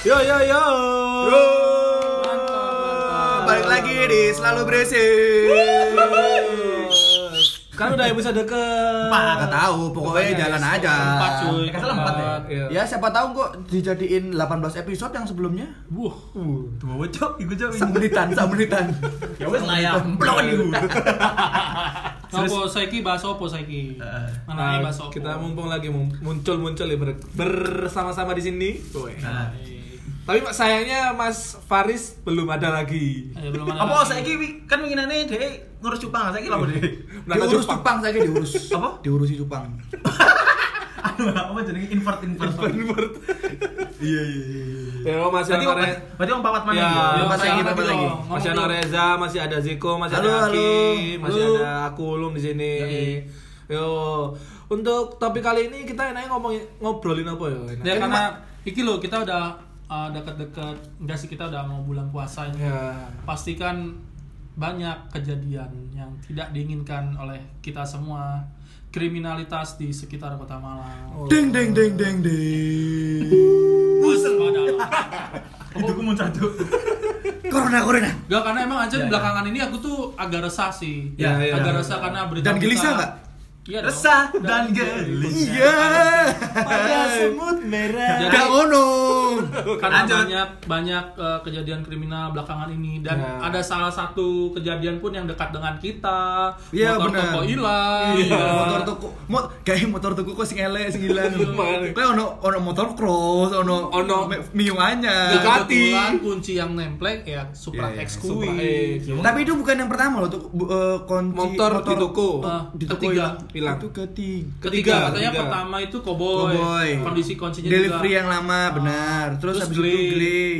Yo yo yo. Balik lagi di selalu berisik. Kan udah episode ke Empat, nggak tahu, pokoknya jalan aja. Empat cuy. Nggak salah empat ya? Iya. Ya siapa tahu kok dijadiin 18 episode yang sebelumnya. Wuh. Dua cok. Sak menitan, sak menitan. Ya wes lah ya. Blok iku. Apa saiki bahas apa saiki? Mana Nah, bahas apa? kita mumpung lagi mum- muncul-muncul ya ber- bersama-sama di sini. Woy. Nah. Tapi Pak, sayangnya Mas Faris belum ada lagi. Eh, belum ada Apa lagi. saiki wi- kan winginane dhek ngurus cupang, saiki lho dhek. Berangkat Diurus Jepang. cupang saja diurus. Apa? Diurusi cupang. Aduh, apa jenenge invert invert. Iya iya iya. Ya, masih ada om- Re- berarti om papat mana Ya? Empat Yang lagi, masih ada. Reza, masih ada Ziko, masih Halo, ada Aki, halo. masih Halo. ada aku Ulum di sini. Yo, untuk topik kali ini kita enaknya ngomongin ngobrolin apa ya? Ya karena iki loh kita udah uh, dekat-dekat enggak sih kita udah mau bulan puasa ini. Ya. Pastikan banyak kejadian yang tidak diinginkan oleh kita semua. Kriminalitas di sekitar Kota Malang. Oh. Deng deng deng deng deng. Itu ku muncul cok. Corona corona. Gak karena emang aja Ya, ya. belakangan ini aku tuh agak resah sih. Ya, ya, agak ya. resah karena berita Dan gelisah nggak? Iya dong. Resah dan gelisah. Iya. Pada semut merah. Jadi- Gak ngono. karena Lanjut. banyak banyak uh, kejadian kriminal belakangan ini dan Ya. ada salah satu kejadian pun yang dekat dengan kita Iya, motor benar. toko hilang Iya. ya. motor tuku mot kayak motor tuku kok sing elek sing ilang Gimana? kayak ono ono motor cross ono Ono Mio anyar Ducati. kunci yang nemplek ya Supra Iya, iya, X Supra Kui. X. tapi itu bukan yang pertama loh tuh eh, kunci Motor di toko. Ah, di toko ketiga. Hilang. itu ketiga Ketiga, katanya ketiga. pertama itu Cowboy. Cowboy. Kondisi kuncinya delivery juga. yang lama benar terus, Terus habis Glay. itu Glay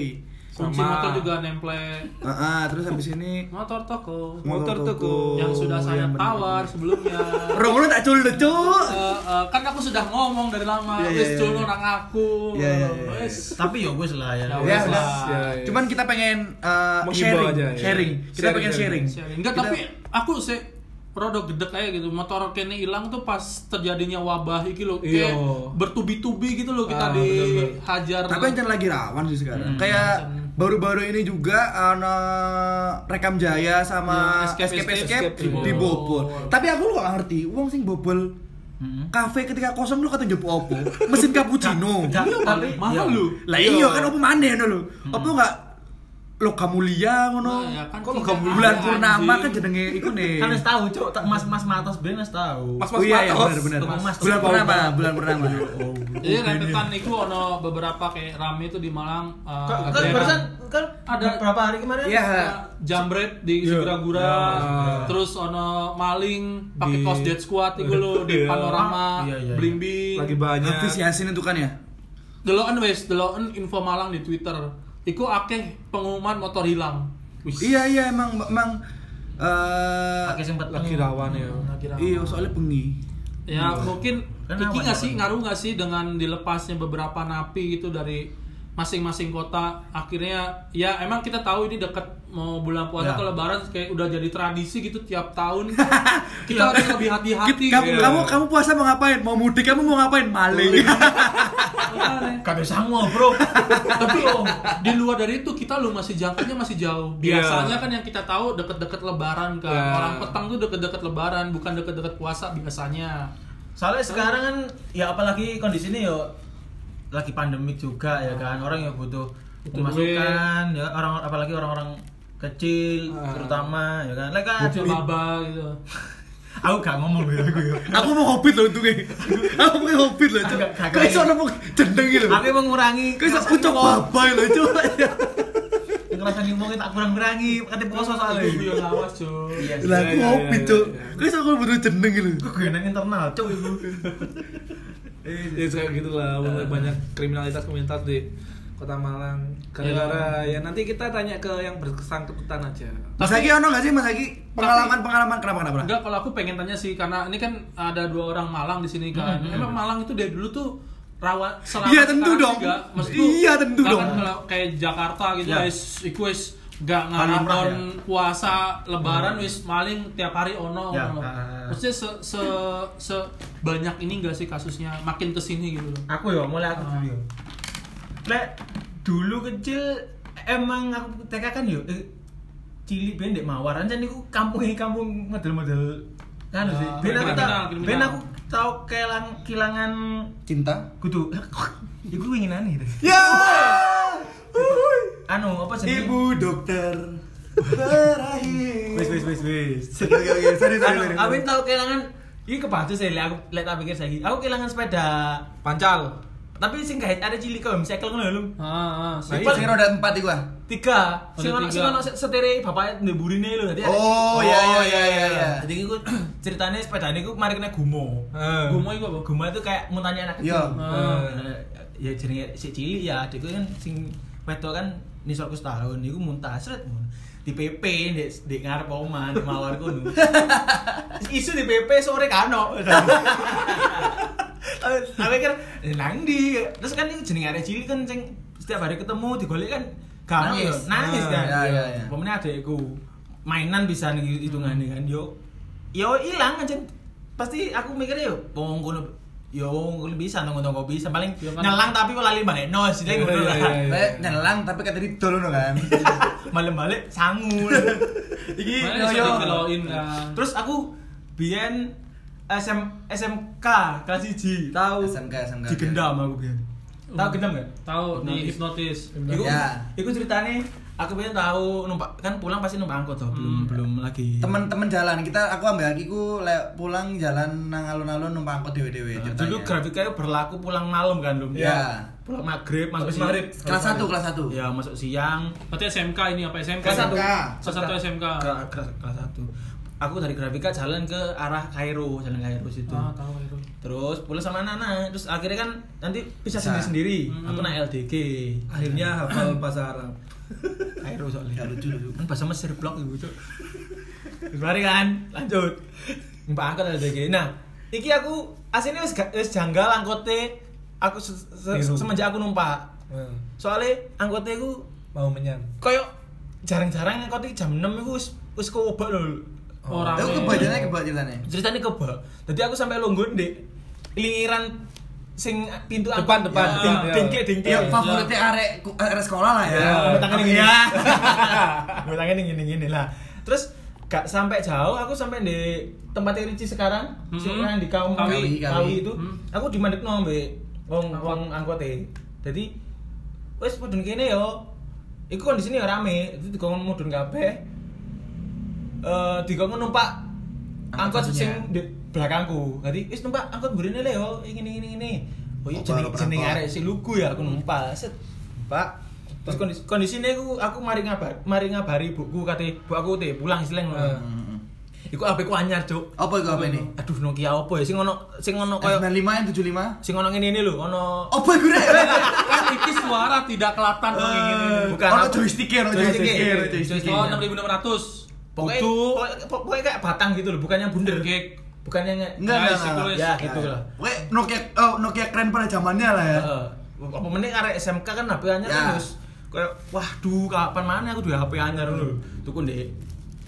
kunci Sama. motor juga nemplek. Ah, ah, terus habis ini Motor toko Motor toko. yang sudah saya yang benar. tawar sebelumnya. Romo tak cul cuk Eh, eh, kan aku sudah ngomong dari lama, Iya, iya, wis iya. culun orang aku. Iya, iya, iya. Wis. Tapi ya wes lah ya. Ya, ya lah. Ya, ya. cuman kita pengen Menghibur sharing aja, ya. sharing kita Sharing, pengen sharing. sharing Sharing. Enggak, Kita- tapi aku sih rodok gede kayak gitu. Motor kene hilang tuh pas terjadinya wabah iki loh kayak Iya. bertubi-tubi gitu loh kita Ah, dihajar tapi yang lagi rawan sih sekarang. Hmm, kayak baru-baru ini juga ana rekam jaya sama Ya, escape, escape escape, escape, di- escape. dibobol tapi aku lu gak ngerti uang sing bobol Hmm. kafe ketika kosong lu kata njupuk opo? Mesin cappuccino. Tapi mahal ya. lu. Lah iya kan opo maneh ngono lho. Opo gak logam mulia ngono Nah, ya kan Kok logam bulan purnama kan jenenge iku nih Kan wis tahu cok, tak mas mas matos ben wis tahu. Mas oh iya iya Matos. benar benar Tukang mas, bulan purnama bulan purnama jadi rentetan itu ono beberapa kayak rame itu di Malang uh, Kan ada kan barusan kan Ada- berapa hari kemarin? Iya. jambret di Iya. Segura-gura Ya. terus ono maling pakai Di- kos dead squad itu lo di Iya. panorama Iya, iya, iya. blimbing Lagi banyak. Hafiz Yasin itu kan ya deloken wes deloken info Malang di Twitter Iku akeh pengumuman motor hilang Wis. iya iya emang emang eh sempet Lagi rawan ya. Lagi rawan. iya soalnya bengi Ya mungkin Kan iki nggak sih ngaruh nggak sih dengan dilepasnya beberapa napi gitu dari masing-masing kota akhirnya ya emang kita tahu ini dekat mau bulan puasa Ya. atau lebaran kayak udah jadi tradisi gitu tiap tahun kita harus lebih hati-hati Kit- kamu gitu. kamu kamu puasa mau ngapain mau mudik kamu mau ngapain maling. Kagak sama bro. tapi oh, di luar dari itu kita lu masih jangkaunya masih jauh Iya. biasanya kan yang kita tahu deket-deket lebaran kan Ya. orang petang tuh deket-deket lebaran bukan deket-deket puasa biasanya Soalnya sekarang kan ya apalagi kondisi ini yo lagi pandemik juga ya kan. Orang ya butuh pemasukan ya orang apalagi orang-orang kecil Ah. terutama ya kan. Lek kan kecil duit- baba gitu aku gak ngomong ya aku ya. aku mau hobbit loh itu aku mau hobbit loh agak- kau iso nemu jendeng gitu Aku mengurangi kau iso ucap babai loh coba ngerasa ngomongin tak kurang kurangi kate poso soalnya. Iya lawas cuy Iya. lah aku iya, hobbit iya. kau iso aku butuh jendeng gitu nang internal ibu. Ya kayak gitulah banyak kriminalitas kriminalitas di Kota Malang. Gara-gara ya nanti kita tanya ke yang bersangkutan aja. Mas Aki ono nggak sih Mas Aki pengalaman pengalaman kenapa kenapa Enggak, kalau aku pengen tanya sih karena ini kan ada dua orang Malang di sini kan. Hmm, hmm. Emang Malang itu dari dulu tuh rawan selama Iya, tentu dong. juga, maksudku, Iya, tentu dong. kan kalau kayak Jakarta gitu Ya. wis iku wis gak ngarakon ya? puasa lebaran wis maling tiap hari ono Ya, ono. ah. Maksudnya se, se, se banyak ini enggak sih kasusnya makin ke sini gitu loh. Aku ya mulai aku Ah. dulu ya. Lek dulu kecil emang aku TK kan yo eh, cilik ben ndek Mawar niku kampung kampung model-model kan sih. Ah, Ben aku kriminal. ben aku tau kelang kilangan Cinta. kudu iku ingin aneh deh. Ya. Anu apa sih? Ibu dokter berakhir. Wis wis wis wis. Oke. Sorry sorry. Anu, sorry. aku tau kelangan iki kebaca sih lek aku lek tak pikir saiki. Aku kelangan sepeda Pancal. tapi sing gak ada cilik kok cycle ngono lho. Ah, ah, Nah. Sing roda empat iku ah. Tiga. Sing Ada ono sing tiga. ono setere bapaknya ndeburine lho. Dadi Oh iya iya iya iya. iya. Jadi iku ceritanya sepeda ini mari kena gumo. Gumo iku apa? Gumo itu kayak muntahnya anak kecil. Iya. Ya jenenge si cilik ya, adikku kan sing wedok kan nisorku setahun iku muntah sret ngono. Di PP di, di ngarep oman di mawar kono. Isu di PP sore kano. Pikir "Eh, nang di terus kan ini jeneng arek cilik kan sing setiap hari ketemu digolek kan gak Nangis. nangis Ah, kan. ya, ya, ya. Mainan bisa nih hitungane kan yo yo ilang aja pasti aku mikir yo wong kono yo bisa nongko bisa. Paling Yo kan- nyelang tapi lali balik. No sih Iya, ngono iya, lah. iya, nyelang tapi kata didol ngono kan. malam balik sangu iki yo, kan. terus aku biyen SM SMK kelas 1 tahu SMK, SMK. digendam aku biyen. Tahu gendam gak Tahu di Hipnotis. Iku, Ya. iku ceritanya aku pengen tahu numpak kan pulang pasti numpak angkot toh, belum Hmm. belum lagi. Temen-temen jalan kita aku ambil lagi ku lek pulang jalan nang alun-alun numpak angkot dewe-dewe Nah, dulu grafiknya berlaku pulang malam kan lum. Ya. Pulang maghrib, masuk siang. maghrib. Kelas 1 kelas 1. Ya masuk siang. Berarti SMK ini apa SMK? Kelas satu. Kelas satu SMK. Kelas, satu. Aku dari grafika jalan ke arah Kairo, jalan Kairo situ. Ah, tahu itu. Terus pulang sama anak-anak, terus akhirnya kan nanti bisa Bisa. sendiri-sendiri. Hmm. Aku naik LDG. Akhirnya hafal bahasa Arab. Kairo soalnya. Ya lucu lucu. kan bahasa Mesir blok ibu cuk. Mari kan? Lanjut. Mbak angkot ada lagi. Nah iki aku aslinya wis wis janggal angkote. Aku se- se- semenjak aku numpak. Eh, soalnya angkote aku Mau menyan. koyo jarang-jarang angkote jam 6 iku wis wis kobak lho. Oh, rame. Aku kebacaannya kebak ceritanya. kebak. Jadi aku sampai longgon dek lingiran sing pintu Depan, depan, Ya, ya. dengkle dengkle Ya favoritnya arek ku- arek sekolah lah ya. Ya. Gue tangan Oke. ini ya. Tangan ini gini gini lah. Terus gak sampai jauh, aku sampai di tempat Ricci sekarang, Mhm. sing yang di kaum Kawi, Kawi, Kawi. itu, Hmm. aku dimandekno mbek wong wong angkote. Jadi wes mudun kene yo. Iku kondisine ya rame, itu dikon mudun kabeh. Eh dikon numpak angkot sing di belakangku. Jadi wis numpak angkot burine le yo, ini ini ini. Oh iya Oh, jeneng jeneng arek si lugu ya aku numpak. Set. Pak, terus kondisi kondisinya aku aku mari ngabar mari ngabari buku kate bu aku teh pulang istilah ngono. Eh. Hmm. Iku HP ku anyar, Cuk. Apa itu apa ini? Aduh Nokia apa ya sing ono sing ono koyo S95 yang 75. sing ono ngene ini lho, ono Apa itu rek? Kan iki suara tidak kelihatan kok kayak gini. bukan Ono apa- ono joystick-nya. joystick-nya. Oh, 6600. Pokoknya, pokoknya, kayak batang gitu loh, bukan yang bundar. Gig. Bukan yang Enggak, Nah, enggak, isi enggak. kulis. Ya, gitu lah. Oke, Nokia oh, Nokia keren pada zamannya lah ya. Heeh. Apa meneh arek SMK kan HP anyar Ya. terus. Kayak waduh kapan mana aku duwe HP anyar lho. Tuku ndek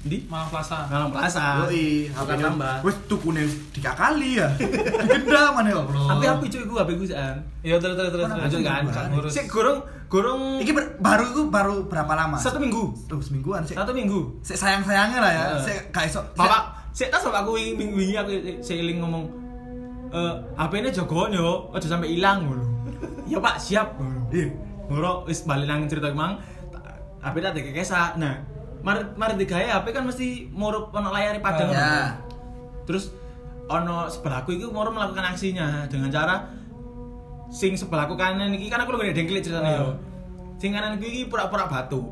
di Malang Plaza. Malang Plaza. Yoi, HP-nya. tambah. Wes tukune dikakali ya. Digendam mana Allah. Tapi apa cuy gue HP gue sean. Ya terus terus terus lanjut kan. ngurus. Sik gorong gorong Iki baru itu baru berapa lama? satu minggu. Oh, semingguan sih. Satu minggu. Sik sayang-sayangnya lah ya. Sik gak iso. Bapak, sik tas bapakku wingi wingi wingi aku seiling ngomong eh HP-ne jogoan yo, aja sampai ilang ngono. Ya Pak, siap. Iya. Ngoro wis bali nang cerita mang. HP tak dikekesa. Nah, mari mari digawe HP kan mesti murup ono layar padang. Ya. Terus ono sebelahku itu mau melakukan aksinya dengan cara sing sebelahku kanan iki kan aku lagi dengklik ceritanya yo. Sing kanan iki pura-pura batu.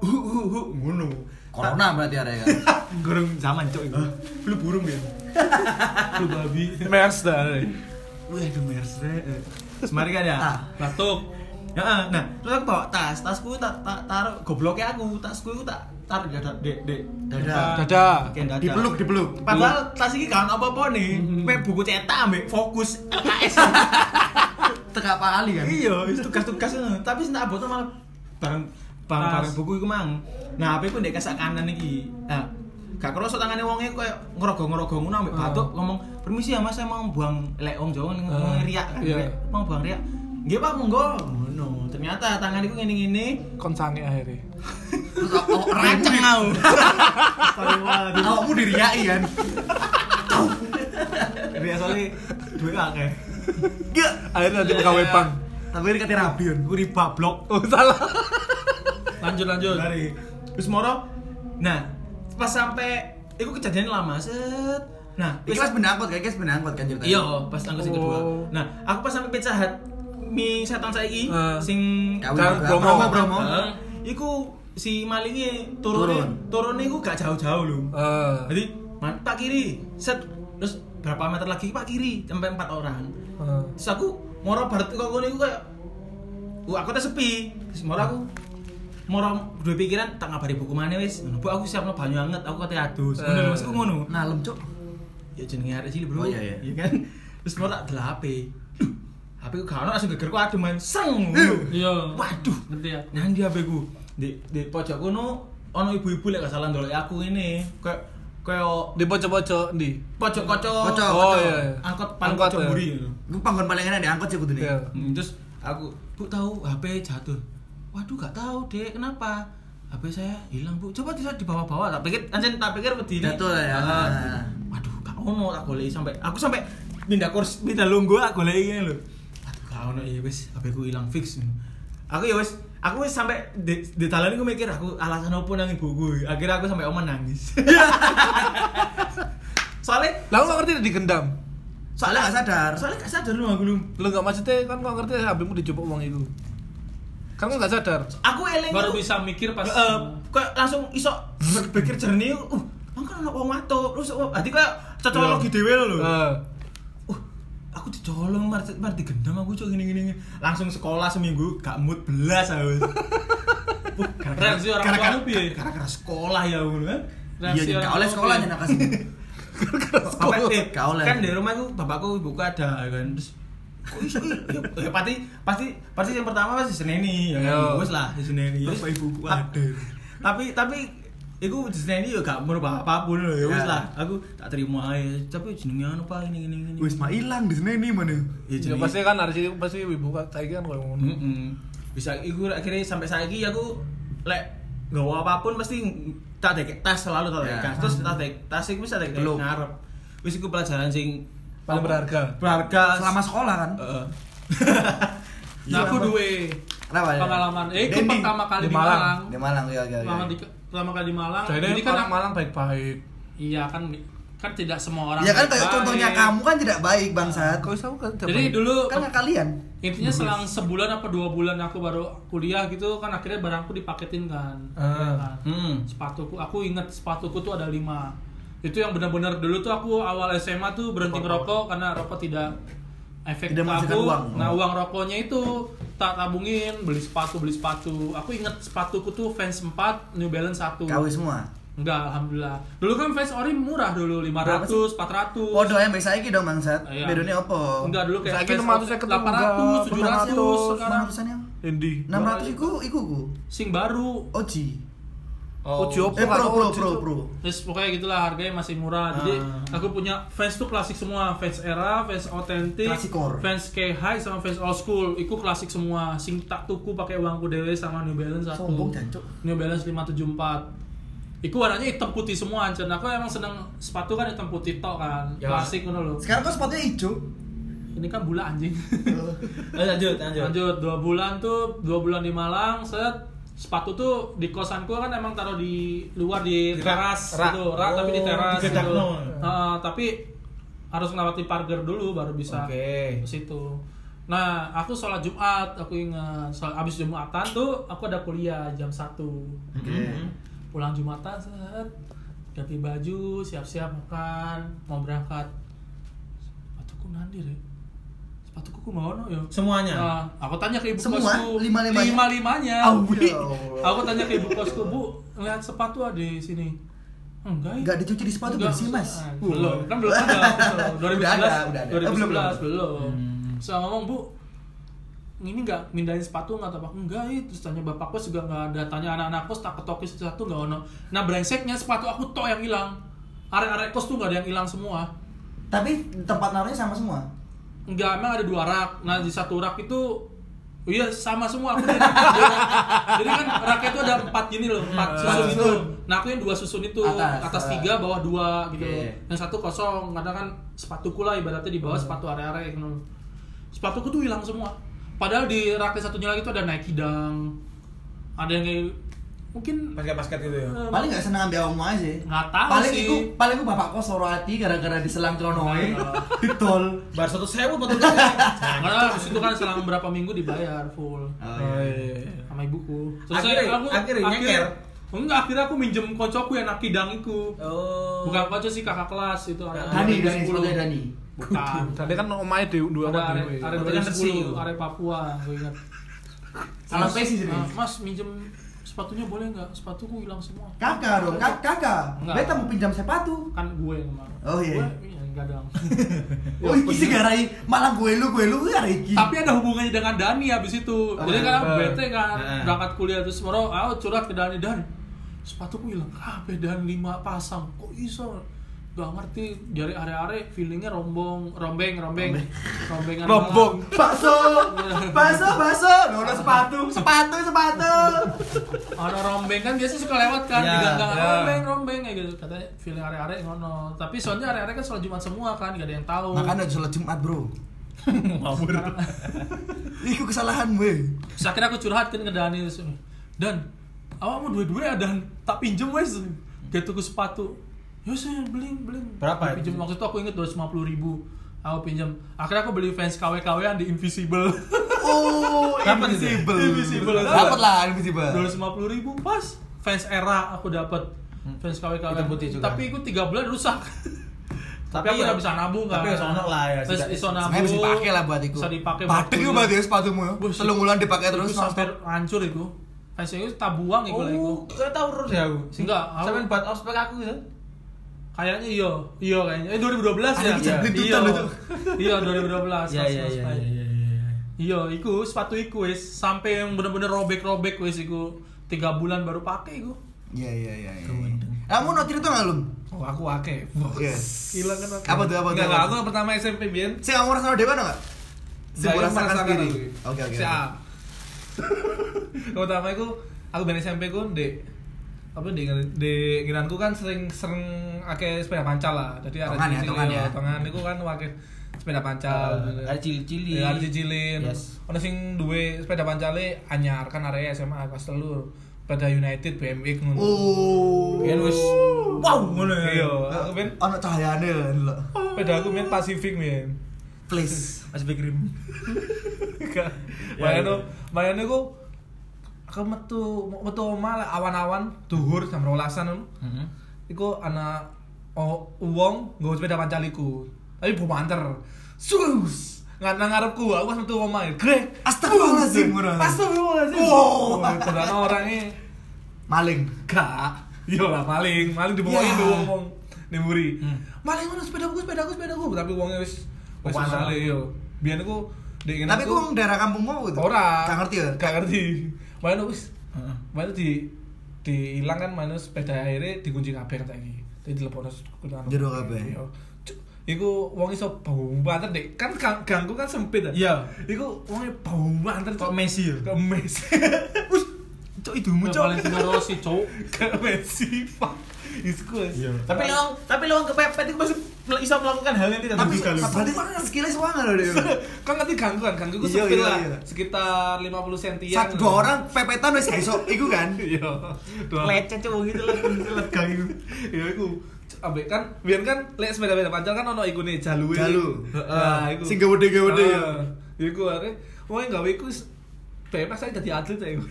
Uh, uh, uh, ngono. Corona berarti ada ya. Gurung zaman cok itu. Flu burung ya. Flu babi. Mers dah. Wah, itu mers. Semari kan ya. Ah. Batuk. Ya, ah, nah, terus aku bawa tas, tasku tak tak taruh gobloknya aku, tasku itu tak di dada, di, di Dada. Dada. Bagian dada. Dipeluk, dipeluk. Padahal tas ini gak ono apa-apa nih. Pe buku cetak ambek fokus LKS. Teka apa kali kan? iya, itu tugas-tugas. Tapi sing tak abot malah bareng bareng, Tas. bareng buku iku mang. Nah, HP ku ndek kesak kanan iki. Nah, gak kerasa tangane wonge koyo ngerogo-ngerogo ngono ambek Ah. batuk ngomong, "Permisi ya Mas, saya mau buang lek wong Jawa ngomong Ah, riak kan. iya. Mau buang riak." nggih Pak monggo ngono ternyata tanganiku ngene-ngene kon sange akhirnya Terus oh, oh, ranceng aku. Astagfirullahaladzim. Awakmu diriai kan. Dia soalnya duit akeh. Gak. akhirnya nanti pegawai bank Tapi ini kata rabi kan. Gue dibablok. oh salah Lanjut lanjut. Dari terus moro. Nah, pas sampai itu kejadian lama set. Nah, Iki pas benangkot kayak guys benangkot kan ceritanya. Iya, pas tanggal sing kedua. Oh. Nah, aku pas sampai Pizza Hut mie setan saiki Eh. sing Kawin Kan promo promo. Heeh. Iku si malingnya turun Turun. turunnya iku gak jauh-jauh lho. Eh, Jadi, man, Pak kiri, set terus berapa meter lagi Pak kiri sampai empat orang. eh. Terus aku moro barat kok iku kayak Wah, aku teh sepi. Terus moro aku moro dua pikiran tak ngabari buku mana wis. Ngono, Bu aku siapno banyu anget, aku kate adus. Ngono lho, Eh. maksudku ngono. Nalem cuk. Ya jenenge arek cilik, Bro. Oh, iya, iya. kan. Terus moro tak delok HP. Ku gak ono langsung geger ku adem man. Seng. Iya. Waduh. Ngerti ya? Nang di HP ku. Di di pojok kono ono ibu-ibu lek gak salah ndolek aku ini. Kayak kayak di pojok-pojok di pojok-pojok Pojok, Oh, pojok. iya, iya. angkot paling Angkot, pojok ya. mburi. Gue panggon paling enak diangkot sih kudu nih. Iya. Hmm, terus aku bu tahu HP jatuh waduh gak tahu dek kenapa HP saya hilang bu coba bisa dibawa-bawa tak pikir anjir tak pikir begini Jatuh lah ya. Ah, waduh gak ono tak golek sampai aku sampai pindah kursi pindah lungguh aku ini lho waduh gak ono ya wis HP ku hilang fix aku ya wis aku wis sampai di, di talan aku mikir aku alasan apa nang ibuku akhirnya aku sampai oma nangis soalnya lah lu gak ngerti digendam Soalnya gak sadar. soalnya gak sadar lu aku lu lu gak maksudnya kan gak ngerti HP-mu dijupuk uang itu kan lu gak sadar aku eling Baru bisa mikir pas Heeh, kayak langsung iso berpikir jernih. Uh, mangko ana wong matuk. Terus oh, berarti kayak cocok Iya. dhewe lho. Eh, Uh, aku dicolong mar mar digendam aku cok gini gini. Langsung sekolah seminggu gak mood belas aku. Reaksi orang tua lu piye? Gara-gara sekolah ya ngono kan. Iya, gak oleh sekolah. Sampai eh, Gak oleh. kan di rumahku bapakku ibuku ada kan. Terus ya, ya pasti pasti pasti yang pertama pasti seneni ya kan wis lah seneni ibuku ada. tapi tapi Iku diseneni yo gak merubah apa pun lho ya wis Ya. lah. Aku tak terima aja. Tapi jenenge anu Pak ini ini ini. Wis mah ilang di sini nih mana? Ya Ya pasti kan harus itu pasti ibu kan saiki kan koyo ngono. Mm-mm. Bisa iku akhirnya sampai saiki aku lek nggawa apa pun pasti tak dek tas selalu tak dek Ya. tas. Terus tak dek tas iku bisa dek Belum. ngarep. Wis iku pelajaran sing Paling berharga. Berharga Selama sekolah kan? Heeh. Nah, aku duwe Kenapa ya? pengalaman. Eh, itu Dendi. pertama kali Di Malang. Di Malang ya ya. Pertama, di, pertama kali di Malang. Jadi Jadi kan orang Malang baik-baik. Iya kan kan tidak semua orang. Ya kan kayak baik-baik. contohnya kamu kan tidak baik bangsat. Kau tahu kan Jadi dulu Kan kalian. intinya selang sebulan apa dua bulan aku baru kuliah gitu kan akhirnya barangku dipaketin kan. Ah. Ya kan? Hmm. sepatuku aku inget sepatuku tuh ada lima itu yang benar-benar dulu tuh aku awal SMA tuh berhenti ngerokok karena rokok tidak efek Tidak aku uang. nah uang rokoknya itu tak tabungin beli sepatu beli sepatu aku inget sepatuku tuh Vans 4 New Balance 1 KW semua. enggak alhamdulillah dulu kan Vans ori murah dulu 500 400 Podo yang baik saiki dong bangsat. Iya. Bedone apa? enggak dulu kayak Saiki 600 enggak, 800 700 sekarang 600-an yang. Endi. 600 iku iku ku. sing baru Oji. Oh. Uji apa? Eh pro pro pro pro. Terus pokoknya gitulah harganya masih murah. Jadi Ah. aku punya fans tuh klasik semua, fans era, fans otentik, fans K high sama fans old school. Iku klasik semua. Sing tak tuku pakai uangku dewe sama New Balance satu. Sombong jancuk. New Balance 574. Iku warnanya hitam putih semua anjir. Aku emang seneng sepatu kan hitam putih tok kan. Ya. Klasik ngono lho. Sekarang kok sepatunya hijau. Ini kan bulan anjing. Eh, lanjut, lanjut. Lanjut dua bulan tuh, dua bulan di Malang, set sepatu tuh di kosanku kan emang taruh di luar di, Di teras rak. gitu, rak tapi di Oh, teras di gitu. gedakno. Heeh, tapi harus melewati pagar dulu baru bisa Oke. ke situ. Nah, aku sholat Jumat, aku ingat sholat, abis Jumatan tuh aku ada kuliah jam 1 Oke. Pulang Jumatan, set, ganti baju, siap-siap makan, mau berangkat. Sepatuku nanti deh. Sepatuku ku mau no ya. Semuanya. Nah, aku tanya ke ibu Semua? kosku. Lima-limanya? Lima-limanya. Ya Allah. Aku tanya ke ibu kosku, Bu, lihat sepatu ada di sini. Enggak, ya. Enggak dicuci di sepatu Enggak, bersih, Mas. ah, Belum, kan belum ada. belum. 2011, Udah ada, udah ada. 2011 Oh, belum, belum. belum. Hmm. Saya ngomong, Bu, ini enggak mindahin sepatu enggak apa enggak ya terus tanya bapak kos juga enggak ada tanya anak-anak kos tak ketokis satu enggak ono nah brengseknya sepatu aku tok yang hilang arek-arek kos tuh enggak ada yang hilang semua Tapi tempat naruhnya sama semua. Enggak emang ada dua rak. Nah di satu rak itu Iya sama semua aku jadi, jadi kan raknya itu ada empat gini loh, empat Hmm. susun itu. Nah aku yang dua susun itu, Atas. atas, tiga, bawah dua gitu. Oke. Yang satu kosong, kadang kan sepatuku lah ibaratnya di bawah sepatu area-area gitu. Sepatuku tuh hilang semua. Padahal di rak yang satunya lagi tuh ada Nike Dunk, ada yang mungkin Basket-basket gitu ya. eh, Paling gak seneng ambil omong aja. nggak tahu paling sih. iku paling iku bapak kos soro hati gara-gara diselang celonoe Iya. ditol. Bar satu sewu betul Karena habis itu kan selama berapa minggu dibayar full Oh, Oh, iya. iya. sama ibuku. Akhirnya- akhirnya nyeker? Enggak, akhirnya aku minjem koncoku yang Naki Dunk iku. Oh. Bukan konco sih kakak kelas itu. ada- Dani, ada Dani, 2010. sepatunya Dani. Bukan. Tadi kan omahnya di dua ada apa area dewe. area Berarti kan 2010, Resi. area Papua, gue ingat. Salah pesi sih. ah, Mas minjem sepatunya boleh nggak? Sepatuku hilang semua. Kakak dong, kak, kakak. Enggak. Beta mau pinjam sepatu. Kan gue yang kemarin. Oh, iya. Gue iya, enggak dong. Oh, iki sih garai malah gue lu, gue lu garai iki. Tapi ada hubungannya dengan Dani habis itu. Jadi kan aku Eh, bete kan eh. berangkat kuliah terus moro aku curhat ke Dani dan sepatuku hilang kabeh dan lima pasang. Kok iso? Gak ngerti dari are-are feelingnya rombong, rombeng, rombeng, rombengan Rombong. bakso, bakso, bakso. Lono sepatu, sepatu, sepatu. Ada rombeng kan biasa suka lewat kan Ya, di gang-gang ya. rombeng, rombeng kayak gitu. Katanya feeling are-are ngono. Tapi soalnya are-are kan sholat Jumat semua kan, gak ada yang tahu. Makanya sholat Jumat, Bro. Iku kesalahan gue. Terus akhirnya aku curhat kan ke Dani Dan, awakmu dua-dua ada tak pinjem wes Kayak tuku sepatu Ya saya beli beli Berapa Pinjem itu? waktu itu aku inget 250 ribu Aku pinjam Akhirnya aku beli fans KW-KW di Invisible Oh, itu? invisible. Invisible. Dapat lah invisible. 250 ribu pas Fans era aku dapat Fans KW-KW Hitam putih juga. Tapi itu 3 bulan rusak Tapi, aku ya- udah bisa nabung kan tapi ya sono lah ya, Terus iso nabung bisa dipakai lah buat iku. Bisa dipakai Batik buat itu berarti ya sepatumu ya. Telung bulan dipakai terus. Itu sampai hancur itu Fans itu tabuang itu lah itu Oh, gak tau urus ya aku. Enggak, aku- Sampai buat ospek aku gitu. Kayaknya iya, iya kayaknya. Eh 2012 Ada ya. Iya. Iya 2012. Iya iya iya main. iya iya. Iya, iku sepatu iku wis sampai yang bener-bener robek-robek wis iku. Tiga bulan baru pakai iku. Iya iya iya. iya. Kamu no cerita nggak lum? Oh, aku akeh. Iya. Gila kan aku. Apa tuh, apa tuh, Enggak, enggak, aku pertama SMP Bian. Si kamu merasa dewa nggak? Si merasakan sendiri. Oke oke. Siap. Pertama aku aku ben SMP ku di apa di di ngiranku kan sering sering akeh sepeda pancal lah. Jadi ada Tongan ya, tongan ya. Tongan iku kan akeh sepeda pancal. Eh, ada cili-cili. Ya, ada cicilin. Yes. Ono sing duwe sepeda pancale anyar kan area SMA kelas 3. Sepeda United BMX ngono. Oh. Biyen wis wow ngono ya. Iya, aku ben Ono cahayane lho. sepeda aku main Pacific men. Please. Ya, Bayane ya. bayane ku aku metu metu omah lah, awan-awan duhur jam 12-an ngono. Heeh. Iku ana wong nggo sepeda pancaliku. Tapi bu banter. Sus. Nggak nang ngarepku, aku pas metu omah. Grek. Astagfirullahaladzim, ngono. Astagfirullahaladzim. Wow. Oh, ternyata orangnya Maling. gak. Iya lah maling, maling Ya. yeah. wong-wong nemuri. Hmm. Maling mana sepedaku, sepedaku, sepedaku. Tapi wongnya wis wis maling yo. Biyen aku di Tapi ku wong daerah kampungmu gitu. ora. Gak ngerti ya? Gak ngerti. Main wis Heeh. main di dihilang kan main sepeda akhirnya dikunci kabeh kata iki. Jadi dilepokno kunci Jero kabeh. Iya. Iku wong iso bau banter dek. Kan gang- gangku kan sempit ya. Iya. Iku wongnya bau banter Kok Messi ya? Kok Messi. Wis, cok itu mu Ya, cok. Valentino Rossi, cowok. Kayak Messi, pak. Isku wis. Tapi lawang, tapi lawang kepepet itu masih bisa melakukan hal yang tidak Tapi berarti skillnya sewangan loh dia. kan ngerti ganggu kan ganggu gue Iya, sepil iya, lah. iya. sekitar 50 sentian. Satu dua orang pepetan wis iso. Iku kan. iya. Dua Lecet cowok gitu lah, lega gitu. iya iku. Ambek kan biar kan lek sepeda sepeda pancal kan ono iku nih jalu. Jalu. nah iku. Sing gede-gede ya. Ah, iku are wong gawe iku wis bebas aja jadi atlet ya iku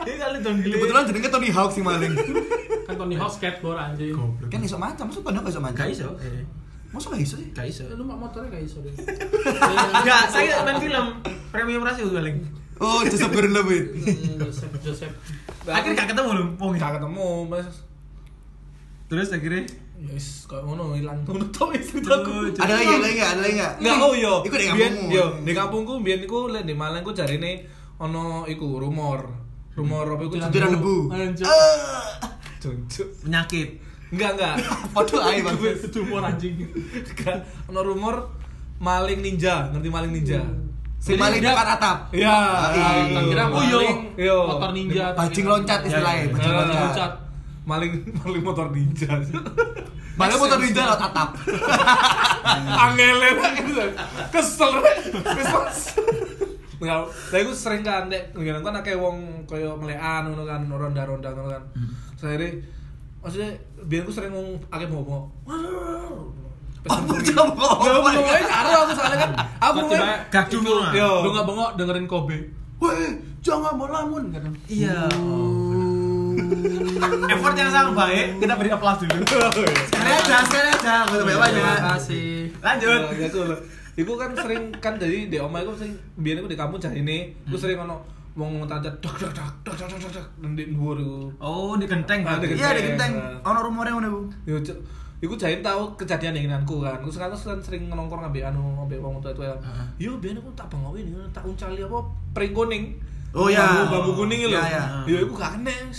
Ini kali dong gile. Kebetulan jenenge Tony Hawk sing maling. Kan Tony Hawk skateboard anjing. Kan iso macam, maksud Tony Hawk iso macam. Gak iso. Eh, Masa gak iso sih? Gak iso. Lu mak motornya gak iso deh. Enggak, saya main film premium rasio paling. Oh, Joseph Gordon-Levitt. Joseph Joseph. Akhirnya gak ketemu loh, wong gak ketemu mas Terus akhirnya yes kayak ngono hilang ngono tok wis Oh, aku Ada lagi, ada lagi, ada lagi enggak? Enggak, oh iya. Iku di kampungmu. Yo, di kampungku biyen iku lek di Malang ku jarine ono iku rumor. Rumor apa iku Sentiran debu. Anjing. Cuncuk. penyakit. Enggak, enggak. Foto ae Bang. Tumor anjing. Enggak. Ono rumor maling ninja, ngerti maling ninja? Si maling dia- dekat atap. Iya. iya. Tak kira Oh, iya. maling, Iya. motor ninja. Bajing loncat istilahnya, Iya, bajing iya. loncat. Maling maling motor ninja. Maling motor ninja lewat atap. Angele. Kesel Mas. Enggak, saya itu sering kan nek ngene kan akeh wong kaya melekan ngono kan ronda-ronda ngono kan. Saya maksudnya biar aku sering ngomong akeh ngomong. Apa coba Ya ngomong? ngomongnya karo aku soalnya kan aku ngomongnya gadung lah. Yo. Bengok-bengok dengerin Kobe. Weh, jangan melamun kan. Iya. Effort yang sangat baik, kita beri aplaus dulu. Sekali aja, sekali aja. Gak usah banyak-banyak. kasih. Lanjut. Iku kan sering kan jadi di oma iku sering biar iku di kampung cah ini, iku sering hmm. mau wong tancap dok dok dok dok dok dok dok, ndek dhuwur iku. Oh, di genteng. Ah, iya, di genteng. Ono rumore ngono iku. Iku jahit tahu kejadian inginanku kan. Aku sekarang kan sering nongkrong ambek anu ngambil uang untuk itu ya. Kan. Yo biar aku tak bengokin tak uncali apa pring kuning. Oh iya. Bambu kuning loh. Iya, iya. Yo iku kangen kena.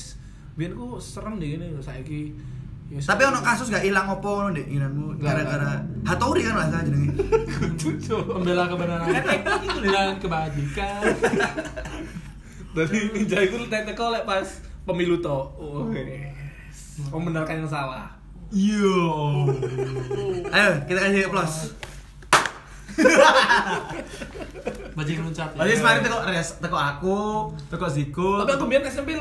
Biyen ku serem deh ini saiki. Ya, Tapi ono kasus gak ilang opo ngono ndek inanmu Nggak, gara-gara Hattori kan lah saya jenenge. Membela kebenaran dan kebajikan. Dari ninja itu teko lek pas pemilu to. Oh, yes. Membenarkan yang salah. Iya. Ayo, kita kasih aplaus. Bajing loncat. Berarti kemarin teko res, teko aku, teko Ziko. Tapi aku biar SMP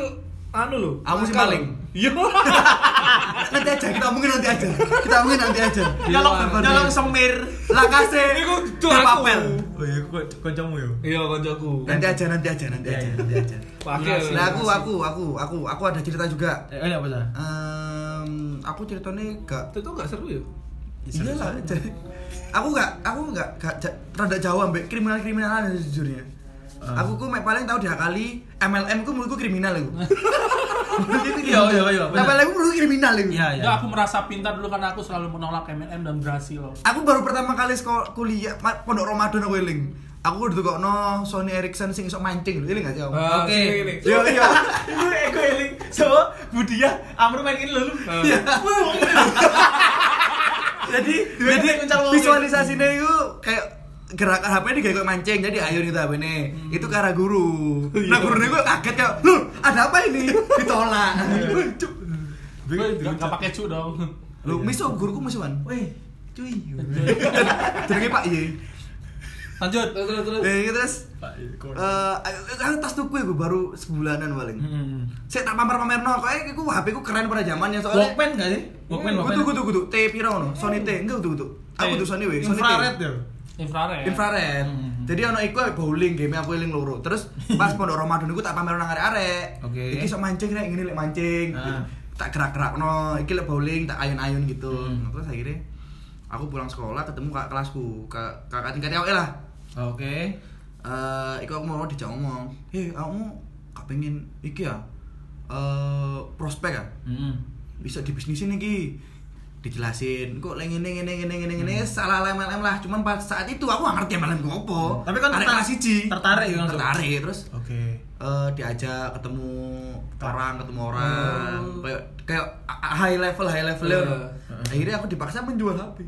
anu lho. Kamu si nakal. maling. Iya. Nanti aja, kita omongin nanti aja. Kita omongin nanti aja. Nyolong nyolong semir. Lakase. Iku tuh aku. papel. Oh iya, kok kancamu yo. Iya koncoku. Nanti aja, nanti aja, nanti Iya, aja, iya. nanti aja. Pakai. Nah, aku, aku, aku, aku, aku ada cerita juga. Eh, ini apa sih? Aku ceritanya gak Itu tuh gak seru ya? Iya lah, aku gak, aku gak, gak rada jauh ambek kriminal-kriminalan sejujurnya. Ah. Aku ku paling tahu diakali MLM ku menurutku kriminal itu. Iya, iya, iya, benar. MLM ku menurutku kriminal itu. Iya, iya. Ya, aku merasa pintar dulu karena aku selalu menolak MLM dan berhasil. Aku baru pertama kali sekolah kuliah pondok Ramadan aku eling. Aku udah kok no Sony Ericsson sing iso mancing lho, eling gak sih? Ah, Oke. Iya, iya. Itu ego eling. So, Budia, Amru main ini lho. Iya. Jadi jadi visualisasinya itu kayak gerakan HP ini kayak mancing jadi ayo nih HP ini itu ke arah guru nah gurunya gue kaget kayak lu ada apa ini ditolak Cuk. Gue gak pakai cu dong. lu miso guruku musuhan Weh, cuy. jenenge Pak Ye Lanjut. Terus terus terus. Eh, terus eh aku tas tuku gue baru sebulanan paling Hmm. saya tak pamer-pamer no kok aku HP ku keren pada zamannya soalnya Walkman gak sih? Walkman, Walkman. kudu kudu kudu T piro no Sony T enggak kudu kudu aku tuh Sony weh Sony T Infrared ya. Infrared. infrared. Hmm. Jadi ono iku bowling game aku eling loro. Terus pas pondok Ramadan iku tak pamer nang arek-arek. Oke. Iki sok mancing rek, ngene lek mancing. Ah. Tak gerak-gerakno, iki lek bowling tak ayun-ayun gitu. Hmm. Terus akhirnya aku pulang sekolah ketemu kakak kelasku, kak kakak tingkat awake lah. Oke. Eh, iku aku mau dijak ngomong, "Hei, kamu gak pengen iki ya? Eh, prospek ya? Hmm. Bisa di bisnisin iki." Dijelasin kok lagi ngene ngene ngene ngene ngene salah lah MLM lah cuman pas saat itu aku gak ngerti apa Hmm. Tapi kan Arek tertar- kelas siji tertarik ya langsung? tertarik terus Oke. eh, diajak ketemu orang ketemu orang Oh. kayak kayak high level high level Iya. uh. akhirnya aku dipaksa menjual HP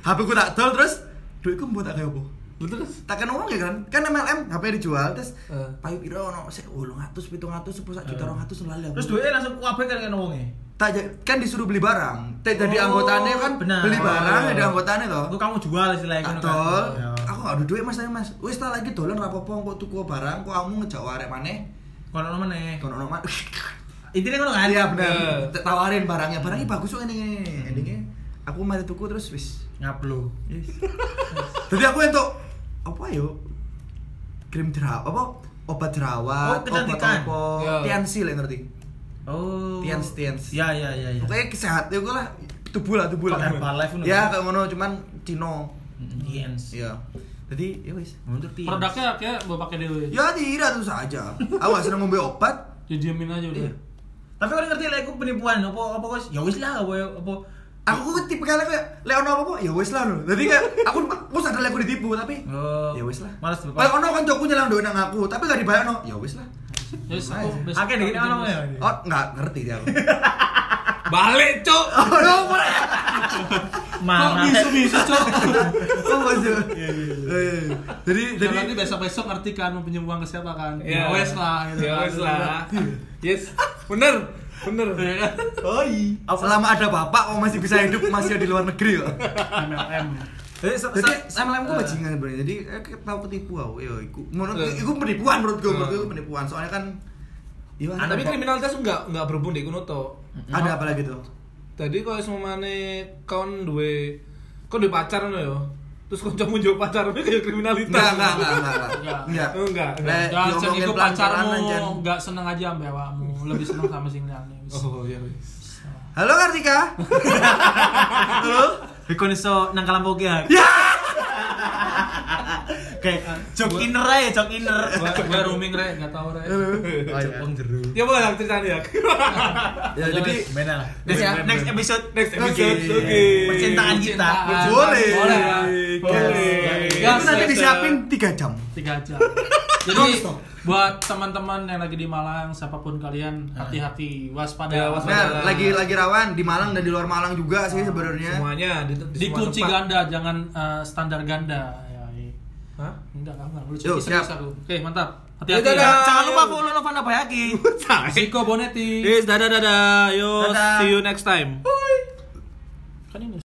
HP ku tak dol terus duitku buat tak apa terus. tak kena uang ya kan kan MLM HP dijual terus Eh. payu piro ono sik 800 700 10 sak juta 200 lali aku Terus duitnya langsung kuabe kan kan wonge. tak kan disuruh beli barang Teh jadi Oh, anggotanya kan benar. beli barang Oh. jadi anggotanya toh Itu kamu jual istilahnya kan. tol Ya. aku gak ada duit mas mas wis tak lagi dolan rapopo kok tuku barang kok kamu ngejak arek maneh Kono meneh. kono nomor Intinya ngono kan? iya benar Eh. Tawarin barangnya barangnya bagus kok ini ini aku mari tuku terus wis Ngaplo. Yes. jadi aku untuk apa yo krim jerawat apa obat jerawat Oh, obat apa Ya. tiansi lah ngerti Oh. Tians, tians. Ya ya ya ya. pokoknya sehat ya gue lah tubuh lah tubuh lah Herbalife ngono? ya kayak ngono cuman Cino Tiens. Iya. Jadi ya wis. Untuk tiens. Produknya kayak mau pakai dewe. Ya tidak itu saja. Aku gak seneng ngombe obat. Didiemin aja udah. Iya. Tapi kau ngerti lah aku penipuan apa apa kok ya wis lah apa apa Aku ku tipe kali kayak lek ono apa-apa ya wis lah lho. Jadi kayak aku aku sadar lek aku ditipu tapi Oh. ya wis lah. Males Kayak ono kan joku nyelang duit nang aku, tapi gak dibayarno. Ya wis lah. Terus Nice. aku Akeh ono jenis- ya. Oh, enggak ngerti dia aku. Balik, Cuk. Oh, no, boleh. Kok Marah. bisu-bisu, Cok? Oh, maksud. Eh, Jadi Jadi jadi nanti besok-besok ngerti kan mau pinjam uang ke siapa kan? Ya. Ya wes lah gitu Ya kan. wes lah. Yes. Bener. Bener. Ya kan? Oh iya. Selama ada bapak kok masih bisa hidup masih di luar negeri kok. MLM. Jadi Jadi MLM ku eh, bajingan sebenarnya. Jadi eh, tahu ketipu aku. Yo iku. Menurut Eh. iku penipuan menurut gue, menurut Eh. gue penipuan. Soalnya kan Iya, tapi kriminalitas enggak enggak berhubung di kuno to. ada apa lagi tuh? Tadi kalau semane kon duwe kon duwe pacar ngono yo. Terus kancamu njuk pacarmu kayak kriminalitas. Enggak, enggak, enggak, enggak, enggak. Enggak. Enggak. Oh, enggak. enggak. Jangan jadi pelan-pelan pacarmu aja. nggak seneng aja ambil awakmu, lebih seneng sama sing liane. Oh iya. wis. Halo Kartika. Halo. Bikon iso nang kalampo ki ya. Kayak jok inner aja, jok inner. Gua rooming rek, enggak tahu rek. Jepang jeru. Ya boleh yang ceritanya ya. Ya jadi Beda lah. Next ya. Next episode. Next episode. Oke. Percintaan kita. Boleh. Boleh. ya. Boleh. Itu nanti disiapin 3 jam. tiga jam. Jadi buat teman-teman yang lagi di Malang, siapa pun kalian, hati-hati, waspada. Ya, waspada. Nah, lagi lagi rawan di Malang dan di luar Malang juga sih sebenarnya. Semuanya di, di semua Dikunci tempat. ganda, jangan eh, standar ganda. Ya. Hah? Enggak, enggak, enggak. Lucu serius siap. aku. Oke, mantap. Ya, Hati-hati. dadah. ya. Jangan lupa follow Novana Bayaki. Siko Bonetti. Yes, dadah dadah. Yo, Dadah. see you next time. Kan ini